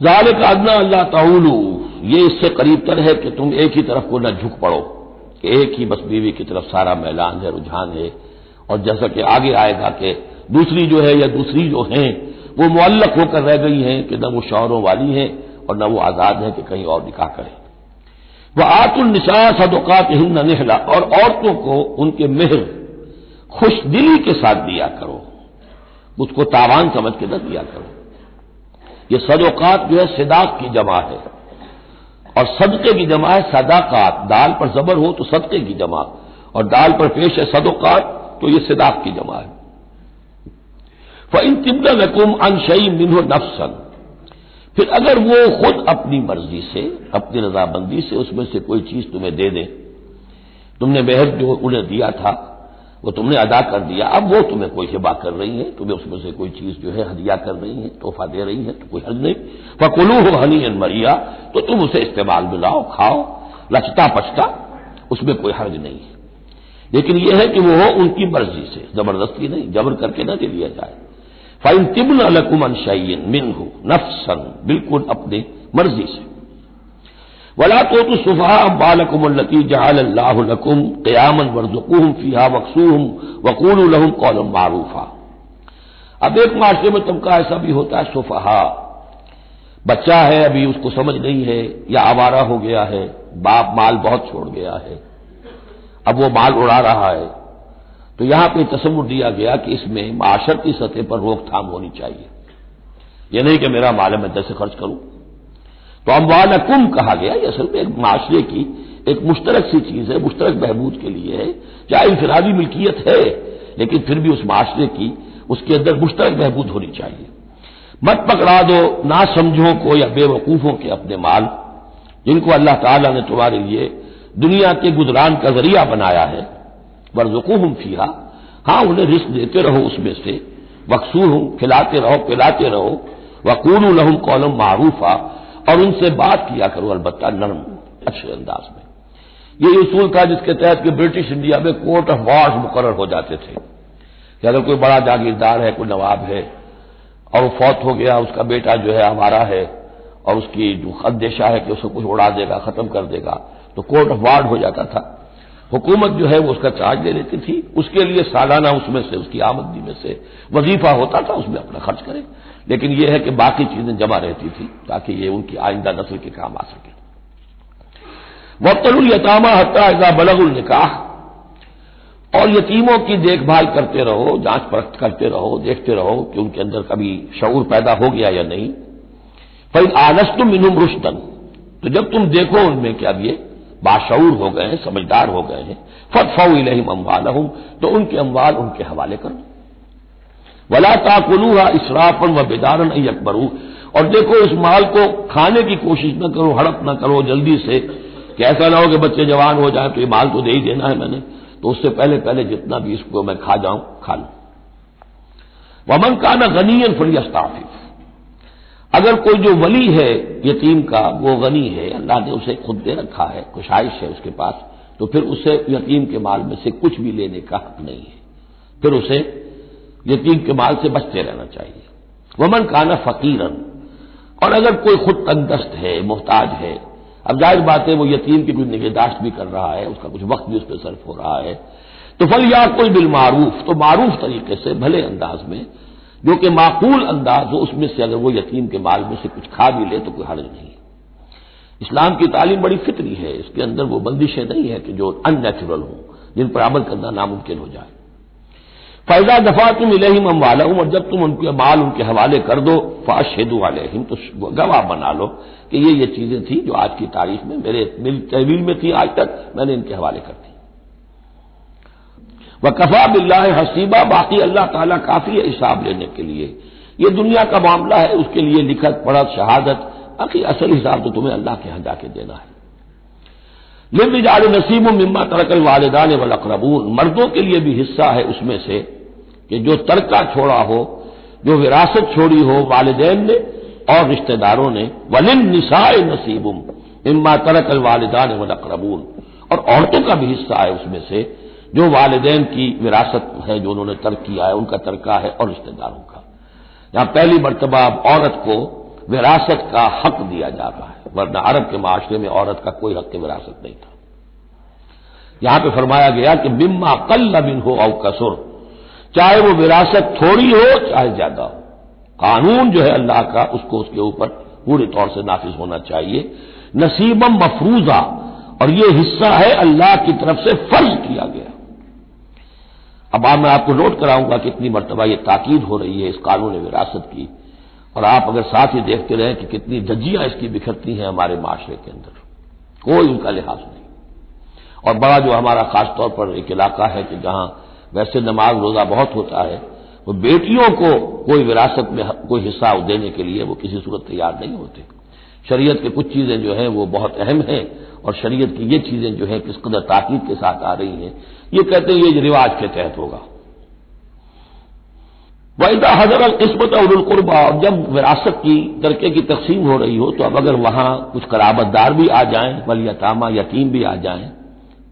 जालिक आदना अल्लाह ताउलू ये इससे करीब तर है कि तुम एक ही तरफ़ को न झुक पड़ो कि एक ही बस बीवी की तरफ़ सारा मैलान है रुझान है और जैसा कि आगे आएगा कि दूसरी जो है या दूसरी जो है वो मुअल्लक होकर रह गई हैं कि न वो शौरों वाली हैं और न वो आज़ाद है कि कहीं और निकाह करें वह आतुल निशा सदुकात हिंद नहला और औरतों को उनके मेहर खुश दिली के साथ दिया करो उसको तावान समझ के न दिया करो ये सदोकात जो है सदाक की जमा है। और सदके की जमा है सदाकात। दाल पर जबर हो तो सदके की जमा। और दाल पर पेश है सदोकात तो ये सदाक की जमा है। इन तिब्न नकुम अनशई मिनो नफसन। फिर अगर वो खुद अपनी मर्ज़ी से, अपनी रजाबंदी से उसमें से कोई चीज़ तुम्हें दे दे, तुमने मेहर जो उन्हें दिया था वो तुमने अदा कर दिया। अब वो तुम्हें कोई हिबा कर रही है, तुम्हें उसमें से कोई चीज़ जो है हदिया कर रही है, तोहफा दे रही है तो कोई हज नहीं। फकुलू हो हनी एन मरिया तो तुम उसे इस्तेमाल में लाओ, खाओ, लचता पचता, उसमें कोई हर्ज नहीं है। लेकिन यह है कि वो हो उनकी मर्ज़ी से, ज़बरदस्ती नहीं, जबर करके न दे दिया जाए। फाइन तिबन अलकुमन अनशाइन मिन हो नफसन, बिल्कुल अपनी मर्ज़ी से। वला तो तो सुफहा बालकुमल्लती जहालकुम क्यामन वर्जुकुम फ़िहा वक्सूम वकूल लहम कौलम मारूफा. अब एक माशरे में तबका ऐसा भी होता है सुफहा बच्चा है, अभी उसको समझ नहीं है, या आवारा हो गया है, बाप माल बहुत छोड़ गया है, अब वो माल उड़ा रहा है। तो यहाँ पर तस्वुर दिया गया कि इसमें माशर की सतह पर रोकथाम होनी चाहिए। यह नहीं कि मेरा माल है, मैं जैसे खर्च करूँ। तो अम्बाल कुम कहा गया यह असल में एक माशरे की, एक मुश्तरक सी चीज़ है, मुश्तरक बहबूद के लिए है चाहे इंफरादी मिल्कियत है, लेकिन फिर भी उस माशरे की, उसके अंदर मुश्तरक बहबूद होनी चाहिए। मत पकड़ा दो ना समझो को या बेवकूफों के अपने माल, जिनको अल्लाह ताला ने तुम्हारे लिए दुनिया के गुजरान का ज़रिया बनाया है। वर्जुकूम फीहा, हाँ, उन्हें रिस्क देते रहो उसमें से वक्सूर हूँ खिलाते रहो, पिलाते रहो, वकूल लहम कौलम मारूफा और उनसे बात किया करो, अलबत्ता नरम, अच्छे अंदाज में। ये उसूल था जिसके तहत कि ब्रिटिश इंडिया में कोर्ट ऑफ़ वॉर्स मुकर हो जाते थे। कि अगर कोई बड़ा जागीरदार है, कोई नवाब है, और वो फौत हो गया, उसका बेटा जो है हमारा है, और उसकी जो खदेशा है कि उसको कुछ उड़ा देगा, खत्म कर देगा तो कोर्ट ऑफ़ वार्ड हो जाता था। हुकूमत जो है वो उसका चार्ज ले लेती थी। उसके लिए सालाना उसमें से, उसकी आमदनी में से वजीफा होता था, उसमें अपना खर्च करे। लेकिन यह है कि बाकी चीज़ें जमा रहती थी, ताकि ये उनकी आइंदा नस्ल के काम आ सके। वक्तुल यतामा हत्या बलगुल निकाह। और यतीमों की देखभाल करते रहो, जाँच परख करते रहो, देखते रहो कि उनके अंदर कभी शऊर पैदा हो गया या नहीं। फिर आलस तुम इनुम रुश्तन तो जब तुम देखो उनमें कि अब ये बाशऊर हो गए हैं, समझदार हो गए हैं फत फ़ाउ इलहिम अम्वाल तो उनके अम्वाल उनके हवाले करो वला ताकुलूहा इसराफन व बेदारन अकबरू और देखो इस माल को खाने की कोशिश न करो, हड़प न करो जल्दी से, कि ऐसा ना हो कि बच्चे जवान हो जाए तो ये माल तो दे ही देना है मैंने। तो उससे पहले पहले जितना भी इसको मैं खा जाऊँ, खा लू। वमन का ना गनीयन फलियस्ताफिफ अगर कोई जो वली है, यतीम का, वो गनी है, अल्लाह ने उसे खुद दे रखा है, खुशाइश है उसके पास तो फिर उसे यतीम के माल में से कुछ भी लेने का हक नहीं है। फिर उसे यतीम के माल से बचते रहना चाहिए। वमन काना फकीरन। और अगर कोई खुद तंगदस्त है, मोहताज है, अब ज़ाहिर बात है वो यतीम की कोई निगहदाश्त भी कर रहा है, उसका कुछ वक्त भी उस पर सर्फ हो रहा है। तो फल या कोई बिल मारूफ। तो मारूफ तरीके से, भले अंदाज में, जो कि माकूल अंदाज हो, उसमें से अगर वो यतीम के माल में से कुछ खा भी ले तो कोई हर्ज नहीं। इस्लाम की तालीम बड़ी फितरी है, इसके अंदर वो बंदिशें नहीं है कि जो अननेचुरल हों, जिन पर अमल करना नामुमकिन हो जाए। फैजा दफ़ा तुम इलेहिम हम वाला हूँ और जब तुम उनके माल उनके हवाले कर दो फाशेदू वाले हिम तो गवाह बना लो कि ये ये चीज़ें थी जो आज की तारीख में मेरे तहवील में थी, आज तक मैंने इनके हवाले कर दी। वह कफा बिल्ला हसीबा, बाकी अल्लाह ताला काफ़ी है हिसाब लेने के लिए। ये दुनिया का मामला है, उसके लिए लिखत पढ़त शहादत, बाकी असल हिसाब तो तुम्हें अल्लाह के यहाँ जाके देना है। लिम जाड़ नसीब मिम्मा तरकल वालदान वल अकरबून, मर्दों के लिए भी हिस्सा है उसमें से। कि जो तरका छोड़ा हो, जो विरासत छोड़ी हो वालदेन ने और रिश्तेदारों ने, वलिन निसाए नसीबुम, इम्मा तरकल वालदान वल अकरबून। और औरतों का भी हिस्सा है उसमें से, जो वालदेन की विरासत है, जो उन्होंने तर्क किया है, उनका तरका है और रिश्तेदारों का। यहाँ पहली मरतबा औरत को विरासत का हक दिया जा रहा है, वरना अरब के माशरे में औरत का कोई हक विरासत नहीं था। यहाँ पे फरमाया गया कि बिम्मा कल बिन हो औ कसुर चाहे वो विरासत थोड़ी हो, चाहे ज़्यादा हो। कानून जो है अल्लाह का, उसको उसके ऊपर पूरे तौर से नाफिज होना चाहिए। नसीबम मफरूजा, और ये हिस्सा है अल्लाह की तरफ़ से फ़र्ज़ किया गया। अब आप मैं आपको नोट कराऊँगा कितनी मरतबा ये ताकीद हो रही है इस कानून विरासत की, और आप अगर साथ ही देखते रहे कि कितनी धज्जियाँ इसकी बिखरती हैं हमारे माशरे के अंदर। कोई उनका लिहाज नहीं। और बड़ा जो हमारा खासतौर पर एक इलाका है कि जहाँ वैसे नमाज़ रोजा बहुत होता है, वो बेटियों को कोई विरासत में कोई हिस्सा देने के लिए वो किसी सूरत तैयार नहीं होते। शरीयत के कुछ चीज़ें जो हैं वो बहुत अहम हैं और शरीयत की ये चीज़ें जो है किस कदर ताकीद के साथ आ रही हैं, ये कहते हैं ये रिवाज के तहत होगा। वैदा हज़रत किस्मत उलकुरबा और जब विरासत की तरके की तकसीम हो रही हो तो अब अगर वहाँ कुछ कराबतदार भी आ जाएँ, वल यतामा यतीम भी आ जाएँ,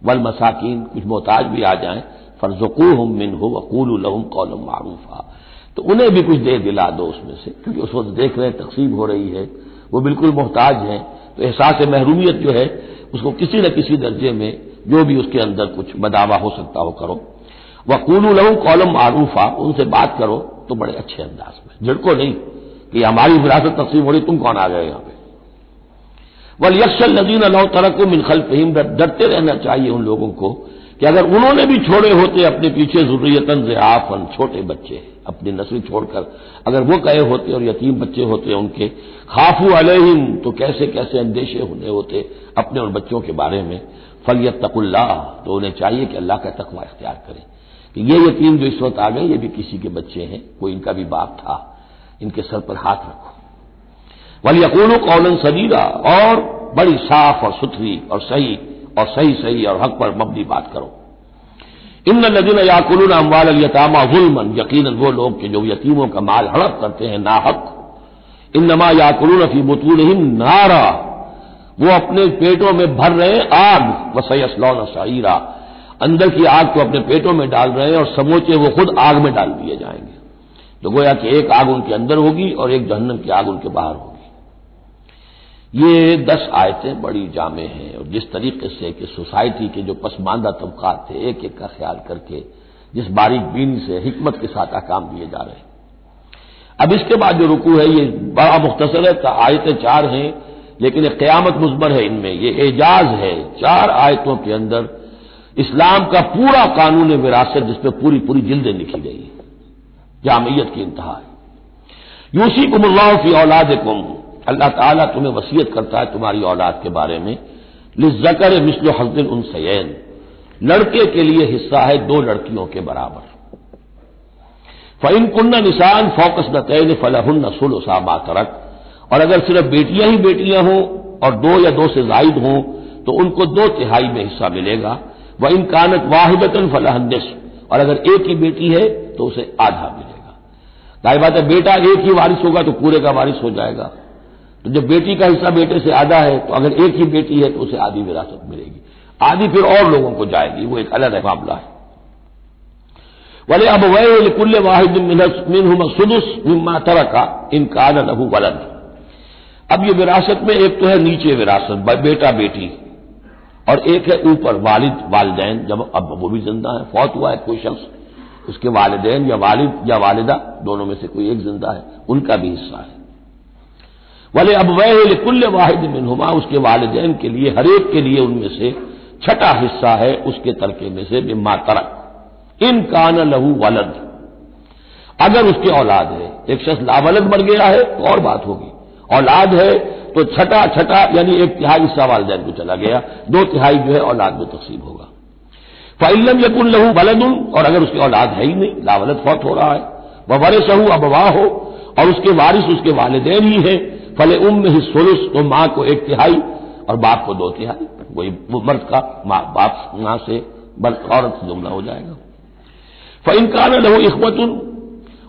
वल मसाकिन कुछ मोहताज भी आ जाएँ फरजकू हम मिन हो वकूल लहम कौलम मारूफा। तो उन्हें भी कुछ दे दिला दो उसमें से, क्योंकि उस वक्त देख रहे हैं तकसीम हो रही है, वो बिल्कुल मोहताज हैं। तो एहसास महरूमियत जो है, उसको किसी न किसी दर्जे में जो भी उसके अंदर कुछ बदावा हो सकता हो, करो। वकूल लहू कौलम मारूफा, उनसे बात करो तो बड़े अच्छे अंदाज में। झिड़को नहीं कि हमारी विरासत तकसीम हो रही, तुम कौन आ गए यहाँ पे? वल यक्षल नदीन अल्लाह तरक मिनखल फहीम डरते रहना चाहिए उन लोगों को कि अगर उन्होंने भी छोड़े होते अपने पीछे जरूरियतन आफन छोटे बच्चे, अपनी नस्ल छोड़कर, अगर वो कहे होते और यतीम बच्चे होते उनके, खाफू अलहिम तो कैसे कैसे अंदेशे होने होते अपने उन बच्चों के बारे में? फलियत तकुल्ला तो उन्हें चाहिए कि अल्लाह का तकवा इख्तियार करें। कि ये यतीम जो इस वक्त आ गए, ये भी किसी के बच्चे हैं, कोई इनका भी बाप था, इनके सर पर हाथ रखो। वल यकून कौलन सदीरा और बड़ी साफ़ और सुथरी और सही और सही सही और हक पर मबनी बात करो। इन नदीन याकुलून अम्बाल यतामा जुलमन। यकीन वो लोग के जो यतीमों का माल हड़प करते हैं ना हक इन नमा याकुलून फ़ी बुतून नारा। वो अपने पेटों में भर रहे आग। वसयसलौन सईरा अंदर की आग को अपने पेटों में डाल रहे हैं और समोचे वो खुद आग में डाल दिए जाएँगे। तो गोया कि एक आग उनके अंदर होगी और एक जहन्नम की आग उनके बाहर होगी। ये दस आयतें बड़ी जामे हैं, और जिस तरीके से कि सोसाइटी के जो पसमानदा तबकात थे, एक एक का ख्याल करके जिस बारीक बीनी से हिकमत के साथ अकाम दिए जा रहे हैं। अब इसके बाद जो रुकू है, ये बड़ा मुख्तसर है आयतें चार हैं, लेकिन एक क्यामत मुजबर है इनमें। ये एजाज है, चार आयतों के अंदर इस्लाम का पूरा कानून विरासत जिसपे पूरी पूरी जिल्दें लिखी गई जामियत की इंतहा है। यूसी कुमल्लाह की औलाद कुम अल्लाह ताला तुम्हें वसीयत करता है तुम्हारी औलाद के बारे में। लिजकर मिसल हजदिन उन सैन लड़के के लिए हिस्सा है दो लड़कियों के बराबर। फ़ैन कुन्ना निशान फोकस नतैन फलहन सुल उसामा तरक। और अगर सिर्फ़ बेटियाँ ही बेटियाँ हों और दो या दो से जायद हों तो उनको दो तिहाई में हिस्सा मिलेगा। वह इन कानत वाहिदतन फलाहदस और अगर एक ही बेटी है तो उसे आधा मिलेगा। दाई बात है, बेटा एक ही वारिस होगा तो पूरे का वारिस हो जाएगा। तो जब बेटी का हिस्सा बेटे से आधा है तो अगर एक ही बेटी है तो उसे आधी विरासत मिलेगी। आधी फिर और लोगों को जाएगी। वो एक अलग मामला है। वाले अब वह कुल्ले वाहिद मिन सुदुस मिम्मा तरका, इन कान लहू वलद। अब ये विरासत में एक तो है नीचे विरासत बेटा बेटी, और एक है ऊपर वालिद, वालदेन। जब अब वो भी ज़िंदा है, फौत हुआ है कोई शख्स, उसके वालदेन या वालिद या वालिदा, दोनों में से कोई एक ज़िंदा है, उनका भी हिस्सा है। वाले अब वह कुल्ल वाहिद मिनहुमा, उसके वालदेन के लिए हरेक के लिए उनमें से छठा हिस्सा है, उसके तरके में से बिम्मा तरक इन कान लहू वलद। अगर उसके औलाद है, एक शख्स लावलद मर गया है तो और बात होगी। औलाद है तो छठा छठा, यानी एक तिहाई हिस्सा वालदेन को चला गया। दो तिहाई जो है, औलाद में तकसीम होगा। फ़ैलम यकुन लहू वलदुन, और अगर उसकी औलाद है ही नहीं, लावलद फौत हो रहा है। वह वर सहू अबवाह हो, और उसके वारिस उसके वालदेन ही है। फले उम ही सोलस तो माँ को एक तिहाई और बाप को दो तिहाई। वही मर्द का माँ बाप माँ से औरत से जुमला हो जाएगा। कान लहू इखवतुन।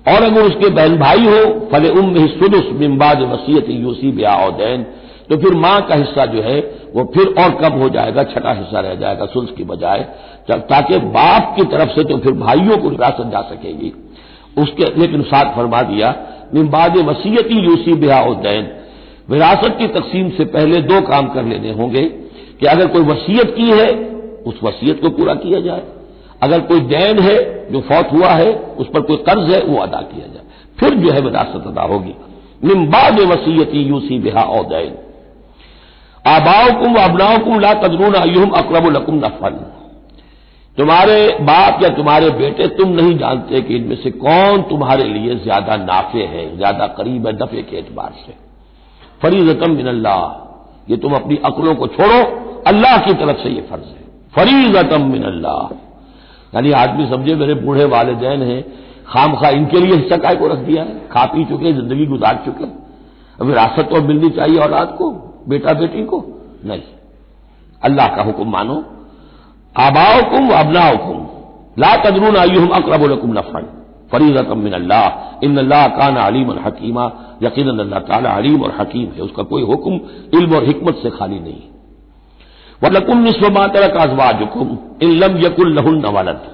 और अगर उसके बहन भाई हो फले उम ही सुदस बिम्बाद वसीयत यूसी ब्याह दैन तो फिर माँ का हिस्सा जो है, वो फिर और कम हो जाएगा? छठा हिस्सा रह जाएगा सुल्स की बजाय। ताकि बाप की तरफ़ से तो फिर भाइयों को विरासत जा सकेगी। उसके लेकिन साथ फरमा दिया निम्बाद वसीयती यूसी ब्याह दैन विरासत की तकसीम से पहले दो काम कर लेने होंगे कि अगर कोई वसीयत की है, उस वसीयत को पूरा किया जाए। अगर कोई दैन है, जो फौत हुआ है, उस पर कोई कर्ज है, वो अदा किया जाए। फिर जो है विरासत अदा होगी। निम्बाद वसीयती यूसी बिहा और दैन। आबाओ कुम अबनाओ कुम ला तदरून अयुम अकरब लकुम नफल। तुम्हारे बाप या तुम्हारे बेटे तुम नहीं जानते कि इनमें से कौन तुम्हारे लिए ज़्यादा नाफे है, ज़्यादा करीब है दफे के एतबार से। फरीजतम मिनल्लाह। ये तुम अपनी अकलों को छोड़ो, अल्लाह की तरफ़ से ये फ़र्ज़ है। फरीजतम मिनल्लाह। यानी आदमी समझे, मेरे बूढ़े वालदेन हैं खाम खा इनके लिए हिस्सा काय को रख दिया है? खा पी चुके ज़िंदगी गुजार चुके अब विरासत तो मिलनी चाहिए औलाद को बेटा बेटी को? नहीं। अल्लाह का हुक्म मानो। आबाओ कुम अबनाओ कुम ला तदरून आयुम अकरबुलकुम नफन फरीजतम मिन अल्लाह इन अल्लाह कान अलीम हकीमा। यकीन अल्लाह ताला अलीम और हकीम है, उसका कोई हुक्म, इल्म और हिकमत से खाली नहीं वलकुम निस्व मातरक अजवाजुकुम इलम यकुल लहुन नवालत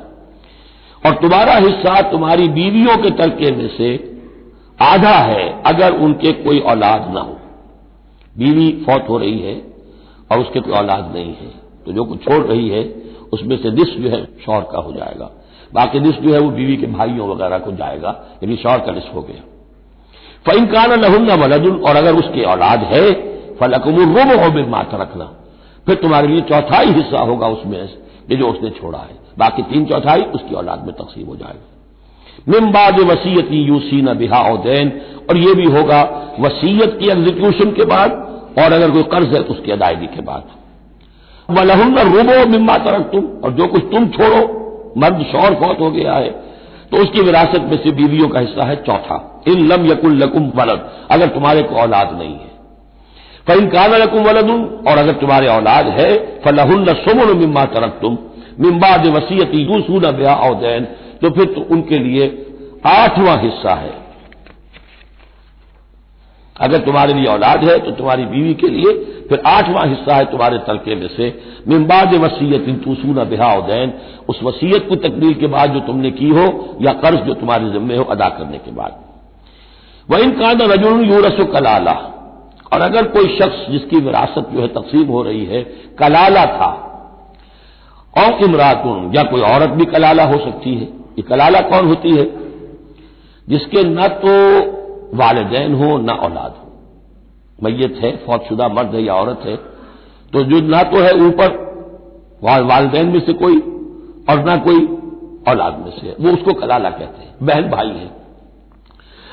और तुम्हारा हिस्सा तुम्हारी बीवियों के तरके में से आधा है, अगर उनके कोई औलाद ना हो। बीवी फौत हो रही है और उसके कोई औलाद नहीं है तो जो कुछ छोड़ रही है, उसमें से निस जो है शौर का हो जाएगा। बाकी निस जो है वो बीवी के भाइयों वगैरह को जाएगा, यानी शौर का निस हो गया। फ़ैन कान लहुन्ना वलदुन, और अगर उसकी औलाद है फलकुमुर्रुम हो बिमात रखना। फिर तुम्हारे लिए चौथाई हिस्सा होगा उसमें, ये जो उसने छोड़ा है। बाकी तीन चौथाई उसकी औलाद में तकसीम हो जाएगा। मिमबाद वसीयती यूसी न बिहा दैन और यह भी होगा वसीयत की एग्जीक्यूशन के बाद, और अगर कोई कर्ज है तो उसकी अदायगी के बाद। वलहुन रूबो मिम्मा तरक तुम और जो कुछ तुम छोड़ो, मर्द शौर फौत हो गया है तो उसकी विरासत में से बीवियों का हिस्सा है चौथा। इन लम यकुल लकुम वलद, अगर तुम्हारे को औलाद नहीं है। फ़ैन कान लकुम वलदुन, और अगर तुम्हारे औलाद है फलहुन सुमन मिम्मा तरक तुम मिम्बाद वसीयती यूसून ब्याह और तो फिर तो उनके लिए आठवां हिस्सा है। अगर तुम्हारे लिए औलाद है तो तुम्हारी बीवी के लिए फिर आठवां हिस्सा है तुम्हारे तलके में से मिम्बाद वसीयत तूसूना बिहा उदैन उस वसीयत को तकमील के बाद जो तुमने की हो, या कर्ज जो तुम्हारे जिम्मे हो, अदा करने के बाद। वह इन कान रजुल यूरस कलाला। और अगर कोई शख्स जिसकी विरासत जो है तकसीम हो रही है, कलाला था, और इमरातुन, या कोई औरत भी कलाला हो सकती है, ये कलाला कौन होती है? जिसके न तो वालदेन हो, न औलाद हो। मैयत है फौतशुदा मर्द है या औरत है तो जो ना तो है ऊपर वालदेन में से कोई, और ना कोई औलाद में से वो उसको कलाला कहते हैं, बहन भाई है।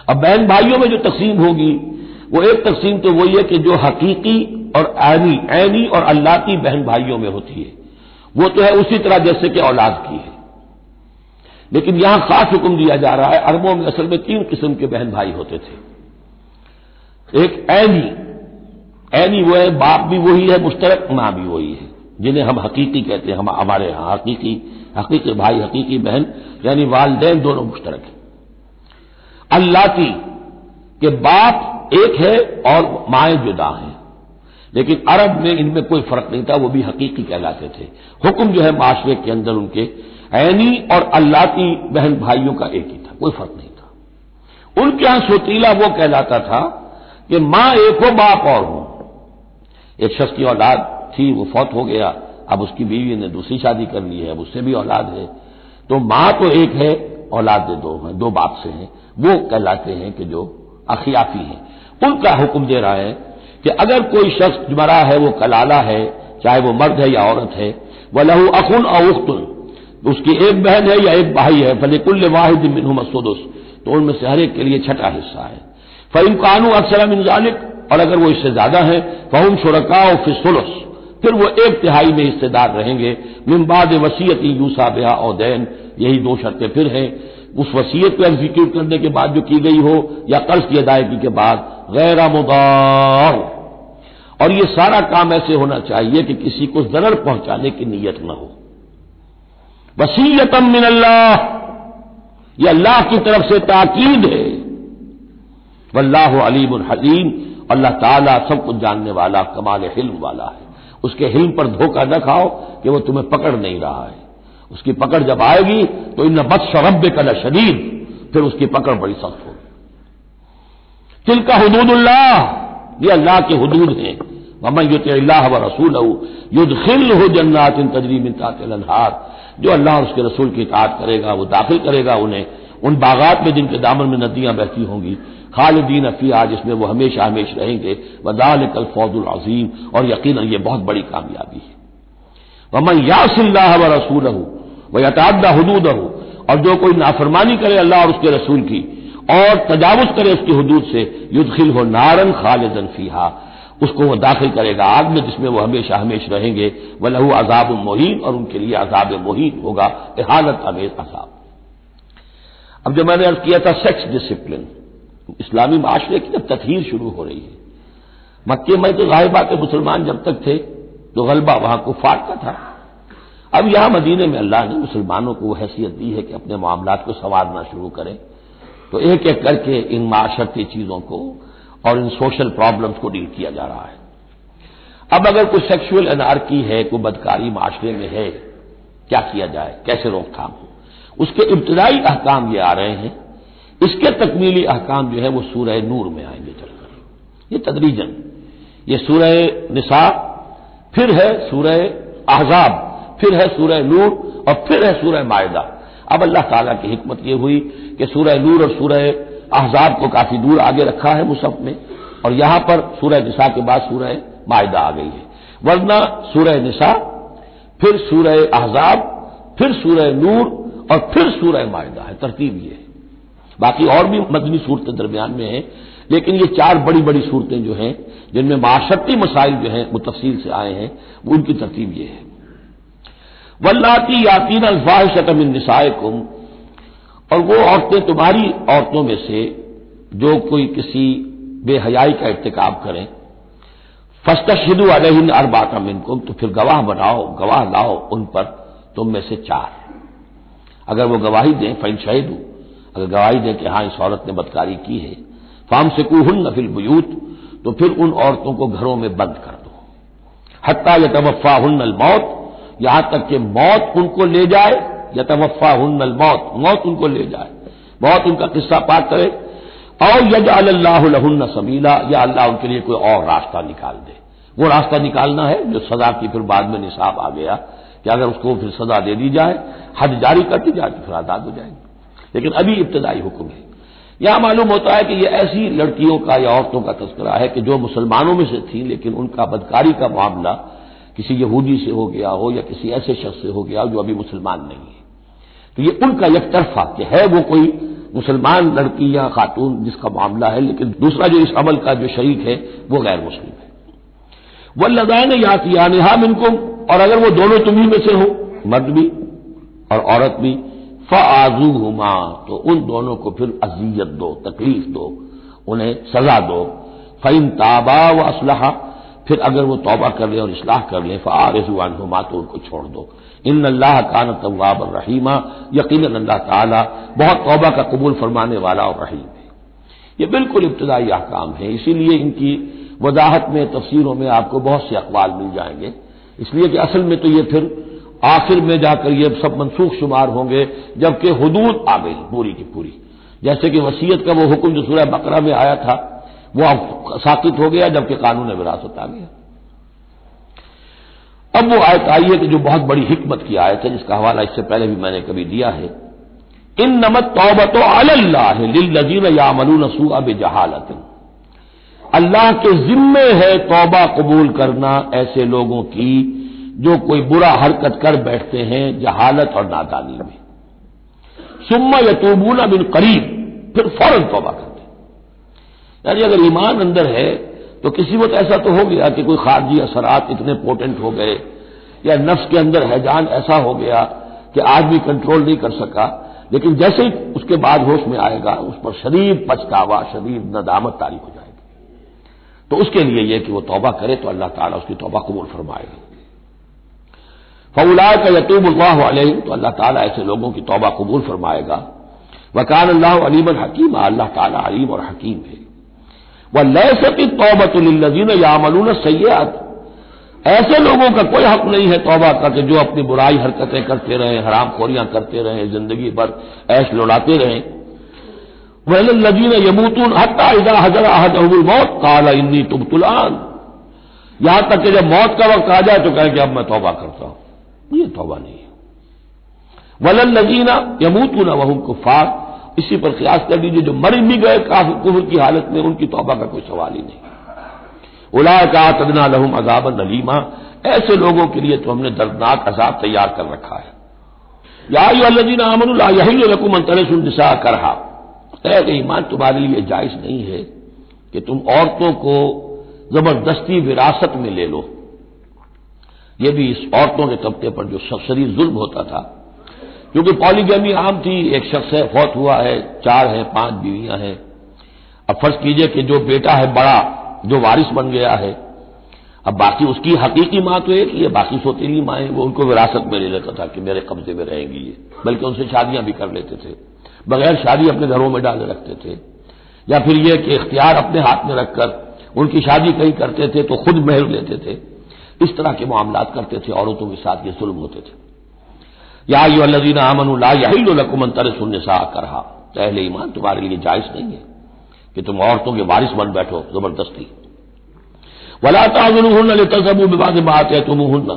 अब बहन भाइयों में जो तकसीम होगी, वो एक तकसीम तो वही है कि जो हकीकी और ऐनी ऐनी और अल्लाह की बहन भाइयों में होती है। वो तो है उसी तरह जैसे कि औलाद की है। लेकिन यहाँ खास हुक्म दिया जा रहा है, अरबों में असल में तीन किस्म के बहन भाई होते थे। एक ऐनी ऐनी वो है, बाप भी वही है, मुश्तरक माँ भी वही है, जिन्हें हम हकीकी कहते हैं, हम हमारे यहाँ हकीकी हकीकी भाई, हकीकी बहन, यानी वालदेन दोनों मुश्तरक हैं। अल्लाती के बाप एक है और माए जुदा हैं। लेकिन अरब में इनमें कोई फ़र्क नहीं था, वो भी हकीकी कहलाते थे। हुक्म जो है माशरे के अंदर उनके, ऐनी और अल्लाह की बहन भाइयों का एक ही था, कोई फ़र्क नहीं था। उनके यहाँ सोतीला वो कहलाता था कि माँ एक हो, बाप और हो। एक शख्स की औलाद थी, वो फौत हो गया, अब उसकी बीवी ने दूसरी शादी कर ली है, अब उससे भी औलाद है। तो माँ तो एक है, औलाद दो है, दो बाप से हैं। वो कहलाते हैं कि जो अखियाफी है। उनका हुक्म दे रहा है कि अगर कोई शख्स मरा है, वो कलाला है, चाहे वो मर्द है या औरत है वह लहू अकुन और उख्तुन, उसकी एक बहन है या एक भाई है, फलिकुल्ल वाहिद मिनहु मसूदुस तो उनमें से हर एक के लिए छठा हिस्सा है। फ़ैम कानू अक्सर मिनजालिक और अगर वो इससे ज़्यादा है, फ़हम शुरका और फिर वो एक तिहाई में हिस्सेदार रहेंगे। मिमबाद वसीयती यूसा बेहा और दैन, यही दो शर्तें फिर हैं। उस वसीयत को एग्जीक्यूट करने के बाद जो की गई हो, या कर्ज की अदायगी के बाद, गैर मुदार। और ये सारा काम ऐसे होना चाहिए कि किसी को जरर पहुँचाने की नीयत न हो। वसीयतम मिन अल्लाह यह अल्लाह की तरफ़ से ताकीद है। वल्लाह अलीम हलीम। अल्लाह ताला सब कुछ जानने वाला कमाल हिल्म वाला है। उसके हिल्म पर धोखा न खाओ कि वो तुम्हें पकड़ नहीं रहा है। उसकी पकड़ जब आएगी तो इन बद शरब का शदीद। फिर उसकी पकड़ बड़ी सख्त होगी। तिल का हदूदुल्लाह, ये अल्लाह के हदूद हैं। ममन युत व रसूल युद्ध खिल हो जन्नात इन तजरीम हार जो अल्लाह उसके रसूल की इतात करेगा, वो दाखिल करेगा उन्हें। उन बागात में जिनके दामन में नदियाँ बहती होंगी, खालिदीन अफिया जिसमें वो हमेशा हमेश रहेंगे वदाल कल फौजुल अजीम। और यकीन ये बहुत बड़ी कामयाबी है। वमन यासिल्लाह व रसूल वह यतादा हदूद हो और जो कोई नाफरमानी करे अल्लाह और उसके रसूल की, और तजावज करे उसकी हदूद से युदखिल हो नारन खालिदन उसको वह दाखिल करेगा आग में, जिसमें वो हमेशा हमेश रहेंगे। वह लहू अजाब मोहीन, और उनके लिए अजाब मोहीन होगा। हालत अमेज अजाब। अब जब मैंने अर्ज़ किया था सेक्स डिसिप्लिन इस्लामी माशरे की जब तथहीर शुरू हो रही है। मक्के में तो ज़ाहिर के मुसलमान जब तक थे तो गलबा वहाँ को का था। अब यहाँ मदीने में अल्लाह ने मुसलमानों को वह हैसियत दी है कि अपने मामला को संवारना शुरू करें। तो एक एक करके इन माशरती चीज़ों को और इन सोशल प्रॉब्लम्स को डील किया जा रहा है। अब अगर कोई सेक्सुअल एनार्की है, कोई बदकारी माशरे में है, क्या किया जाए? कैसे रोकथाम हो? उसके इब्तदाई अहकाम ये आ रहे हैं। इसके तकमीली अहकाम जो है वो सूरह नूर में आएँगे चलकर। ये तदरीजन। ये सूरह निसा, फिर है सूरह ahzab फिर है सूरह नूर और फिर है सूरह मायदा। अब अल्लाह ताला की हिकमत यह हुई कि सूरह नूर और सूरह अहजाब को काफ़ी दूर आगे रखा है मुसफ में और यहाँ पर सूरह निसा के बाद सूरह मायदा आ गई है। वरना सूरह निसा, फिर सूरह अहजाब, फिर सूरह नूर और फिर सूरह मायदा है। तरतीब ये है। बाकी और भी मदनी सूरतें दरमियान में हैं, लेकिन ये चार बड़ी बड़ी सूरतें जो हैं, जिनमें माशरती मसाइल जो हैं, वो तफसील से आए हैं उनकी तरतीब ये है। वल्लाती यातीन अल्फाहिशतम निसाय कुम और वो औरतें तुम्हारी औरतों में से जो कोई किसी बेहयाई का इरतकाब करें, फस्तशिदु अलहिन अरबाता मिनकुम तो फिर गवाह बनाओ, गवाह लाओ उन पर, तुम में से चार। अगर वो गवाही दें फ़ैन शहीदू। अगर गवाही दें कि हाँ इस औरत ने बदकारी की है। फाम से कुहन नफिल बुयूत तो फिर उन औरतों को घरों में बंद कर दो। हत्या यतवफ़ा हन्नल मौत यहाँ तक कि मौत उनको ले जाए या तवफ़ा हन्नल मौत मौत उनको ले जाए। मौत उनका किस्सा पार करे। और यज अल्लाहन सबीला या अल्लाह उनके लिए कोई और रास्ता निकाल दे। वो रास्ता निकालना है, जो सजा की फिर बाद में निशाब आ गया, कि अगर उसको फिर सजा दे दी जाए हद जारी कर दी जाए तो फिर आज़ाद हो जाएँगे। लेकिन अभी इब्तदाई हुक्म है। यहाँ मालूम होता है कि ये ऐसी लड़कियों का या औरतों का तस्करा है कि जो मुसलमानों में से थी, लेकिन उनका बदकारी का मामला किसी यहूदी से हो गया हो या किसी ऐसे शख्स से हो गया हो जो अभी मुसलमान नहीं है। तो ये उनका एक तरफा कि है वो कोई मुसलमान लड़की या खातून जिसका मामला है, लेकिन दूसरा जो इस अमल का जो शरीक है, वो गैर मुस्लिम है। वह लगाए या किया नेहा इनको और अगर वो दोनों तुम्ही में से हो, मर्द भी और औरत भी फ़ाजू हुमा तो उन दोनों को फिर अजियत दो, तकलीफ़ दो, उन्हें सजा दो। फ़ैन ताबा व असलहा फिर अगर वो तौबा कर ले और इसलाह कर ले फ़ारजुआन हुमा तो उनको छोड़ दो। इन अल्लाह कान तवाब रहीमा। यकीन अल्लाह ताला बहुत तौबा का कबूल फरमाने वाला और रहीम है। ये बिल्कुल इब्तदाई अहकाम है। इसीलिए इनकी वजाहत में, तफसीरों में आपको बहुत से अकबाल मिल जाएँगे। इसलिए कि असल में तो ये फिर आखिर में जाकर ये सब मनसूख शुमार होंगे, जबकि हदूद आ गई, पूरी की पूरी। जैसे कि वसीयत का वो हुक्म जो सूर्य बकरा में आया था वो साकित हो गया जबकि कानून विरासत आ गया। अब वो आयत आई है कि जो बहुत बड़ी हिकमत की आयत है, जिसका हवाला इससे पहले भी मैंने कभी दिया है इन नमत तौबत अल्लाह लिल नजीर या मलू नसू अब जहालत अल्लाह के जिम्मे है तोबा कबूल करना ऐसे लोगों की जो कोई बुरा हरकत कर बैठते हैं जहालत और नादानी में। सुम्मा यतूबूना बिन करीब, फिर फ़ौरन तोबा करते यानी अगर ईमान अंदर है तो किसी वक्त ऐसा तो हो गया कि कोई खारजी असरात इतने पोटेंट हो गए, या नफ्स के अंदर हैजान ऐसा हो गया कि भी कंट्रोल नहीं कर सका। लेकिन जैसे ही उसके बाद होश में आएगा, उस पर शरीर पछतावा, शरीर नदामत तारी हो जाएगी। तो उसके लिए यह कि वह तौबा करे तो अल्लाह ताला उसकी तौबा कबूल फरमाएगा फौलाय का यतूब अल्लाह तो अल्लाह ताला ऐसे लोगों की तौबा कबूल फरमाएगा। वकान अल्लाह अलीमन हकीम, अल्लाह ताला अलीम और हकीम है। वह सकी तौबतुल्लजीन यामलून सैयात ऐसे लोगों का कोई हक नहीं है तौबा का कि जो अपनी बुराई हरकतें करते रहे, हराम खोरियाँ करते रहे, ज़िंदगी भर ऐश लौड़ाते रहे। वह लजीन यमूतून हत्ता इदा हजर अहदुल मौत, काला इन्नी तुबतुलान यहाँ तक कि जब मौत का वक्त आ जाए तो कहें कि अब मैं तोबा करता हूँ। ये तोबा नहीं है। वलन लजीना यमूतून वह कुफार इसी पर क्यास कर दीजिए जो मर भी गए काफ़ी कुफर की हालत में, उनकी तौबा का कोई सवाल ही नहीं। उला का तदना लहुम अजाबन अलीमा, ऐसे लोगों के लिए तो हमने दर्दनाक अजाब तैयार कर रखा है। यादीन आमनुकुम तरसुलनिसा करहा। ईमान तुम्हारे लिए जायज़ नहीं है कि तुम औरतों को ज़बरदस्ती विरासत में ले लो। ये भी इस औरतों के तबके पर जो शरीर जुल्म होता था क्योंकि पॉलीगेमी आम थी, एक शख्स है, फौत हुआ है, चार है, पाँच बीवियाँ हैं। अब फ़र्ज़ कीजिए कि जो बेटा है, बड़ा, जो वारिस बन गया है, अब बाकी उसकी हकीकी माँ तो एक ही है, बाकी सोतीली माएँ वो उनको विरासत में ले लेता था कि मेरे कब्जे में रहेंगी ये, बल्कि उनसे शादियाँ भी कर लेते थे। बगैर शादी अपने घरों में डाले रखते थे। या फिर यह कि इख्तियार अपने हाथ में रखकर उनकी शादी कहीं करते थे तो खुद महल लेते थे। इस तरह के मामला करते थे, औरतों के साथ ये जुल्म होते थे। या यू अल्लाजीन आमन लकुमन तर सुनने सा करहा। पहले ईमान तुम्हारे लिए जायज़ नहीं है कि तुम औरतों के बारिश बन बैठो, ज़बरदस्ती। वला ताजुन तजबू विवाद बात है तुम हन्ना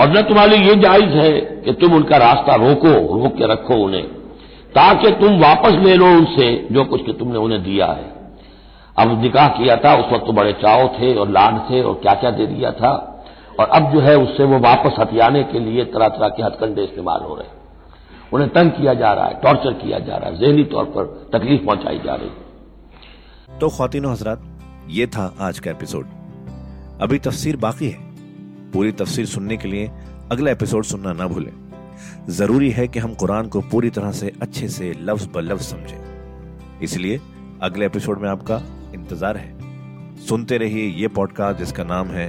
और न तुम्हारे लिए जायज़ है कि तुम उनका रास्ता रोको, रोक के रखो उन्हें, ताकि तुम वापस ले लो उनसे जो कुछ तुमने उन्हें दिया है। अब निकाह किया था, उस वक्त तो बड़े चाव थे और लाड थे और क्या क्या दे दिया था? और अब जो है उससे वो वापस हथियाने के लिए तरह तरह के हथकंडे इस्तेमाल हो रहे हैं। उन्हें तंग किया जा रहा है, टॉर्चर किया जा रहा है, जहनी तौर पर तकलीफ़ पहुंचाई जा रही तो खातिनों हजरात, ये था आज का एपिसोड। अभी तफसीर बाकी है। पूरी तफसीर सुनने के लिए अगला एपिसोड सुनना ना भूलें। ज़रूरी है कि हम कुरान को पूरी तरह से अच्छे से लफ्ज ब लफ्ज समझें। इसलिए अगले एपिसोड में आपका इंतज़ार है। सुनते रहिए ये पॉडकास्ट जिसका नाम है